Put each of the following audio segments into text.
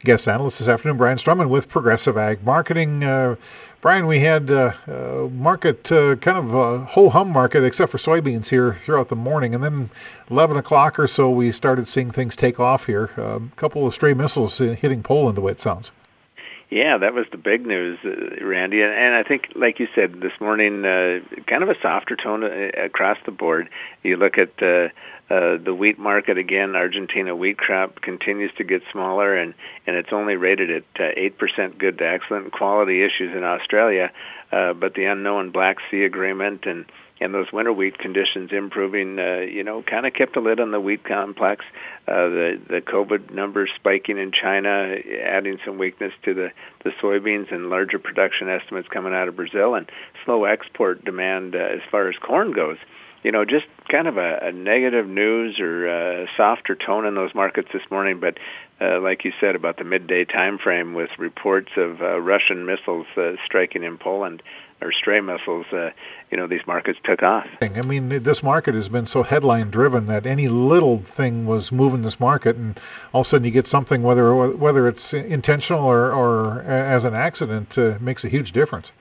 Guest analyst this afternoon, Brian Strumman with Progressive Ag Marketing. Uh, Brian, we had uh, uh, market uh, kind of a whole hum market except for soybeans here throughout the morning, and then 11 o'clock or so we started seeing things take off here. A couple of stray missiles hitting Poland, the way it sounds. Yeah, that was the big news, uh, Randy. And, I think, like you said this morning, uh, kind of a softer tone uh, across the board. You look at uh, uh, the wheat market again. Argentina wheat crop continues to get smaller, and and it's only rated at uh, eight percent good to excellent. Quality issues in Australia, uh, but the unknown Black Sea agreement and and those winter wheat conditions improving, uh, you know, kind of kept a lid on the wheat complex. Uh, the the COVID numbers spiking in China, adding some weakness to the the soybeans and larger production estimates coming out of Brazil, and slow export demand uh, as far as corn goes. You know, just kind of a, a negative news or a softer tone in those markets this morning. But uh, like you said about the midday time frame, with reports of uh, Russian missiles uh, striking in Poland, or stray missiles, uh, you know, these markets took off. I mean, this market has been so headline driven that any little thing was moving this market, and all of a sudden you get something, whether whether it's intentional or, or as an accident, uh, makes a huge difference.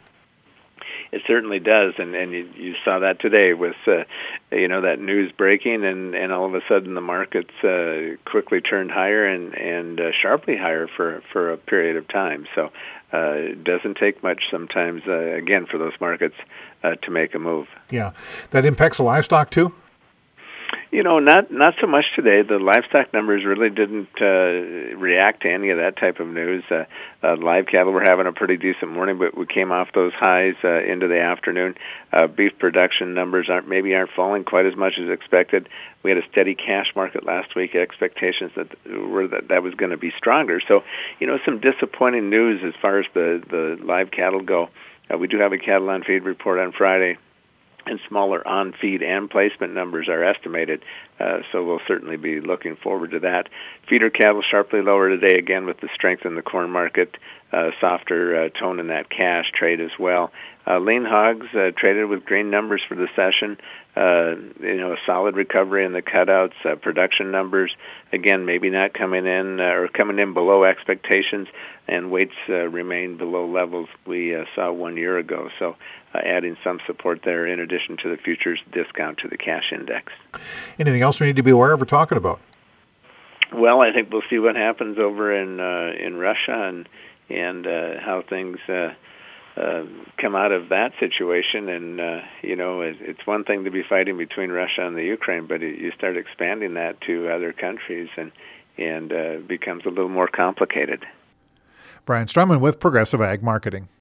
It certainly does, and and you, you saw that today with uh, you know that news breaking, and and all of a sudden the markets uh, quickly turned higher and and uh, sharply higher for for a period of time. So uh, it doesn't take much sometimes, uh, again, for those markets uh, to make a move. Yeah, that impacts the livestock too. You know, not not so much today. The livestock numbers really didn't uh, react to any of that type of news. Uh, uh, live cattle were having a pretty decent morning, but we came off those highs uh, into the afternoon. Uh, beef production numbers aren't maybe aren't falling quite as much as expected. We had a steady cash market last week. Expectations that were that that was going to be stronger. So, you know, some disappointing news as far as the the live cattle go. Uh, we do have a cattle on feed report on Friday and smaller on feed and placement numbers are estimated. Uh, so we'll certainly be looking forward to that. Feeder cattle sharply lower today again with the strength in the corn market, uh, softer uh, tone in that cash trade as well. Uh, lean hogs uh, traded with green numbers for the session. Uh, you know, a solid recovery in the cutouts, uh, production numbers. Again, maybe not coming in uh, or coming in below expectations, and weights uh, remain below levels we uh, saw one year ago. So, uh, adding some support there in addition to the futures discount to the cash index. Anything else we need to be aware of or talking about? Well, I think we'll see what happens over in uh, in Russia and and uh, how things. Uh, uh, come out of that situation. And uh, you know, it, it's one thing to be fighting between Russia and the Ukraine, but it, you start expanding that to other countries, and and uh, becomes a little more complicated. Brian Strumman with Progressive Ag Marketing.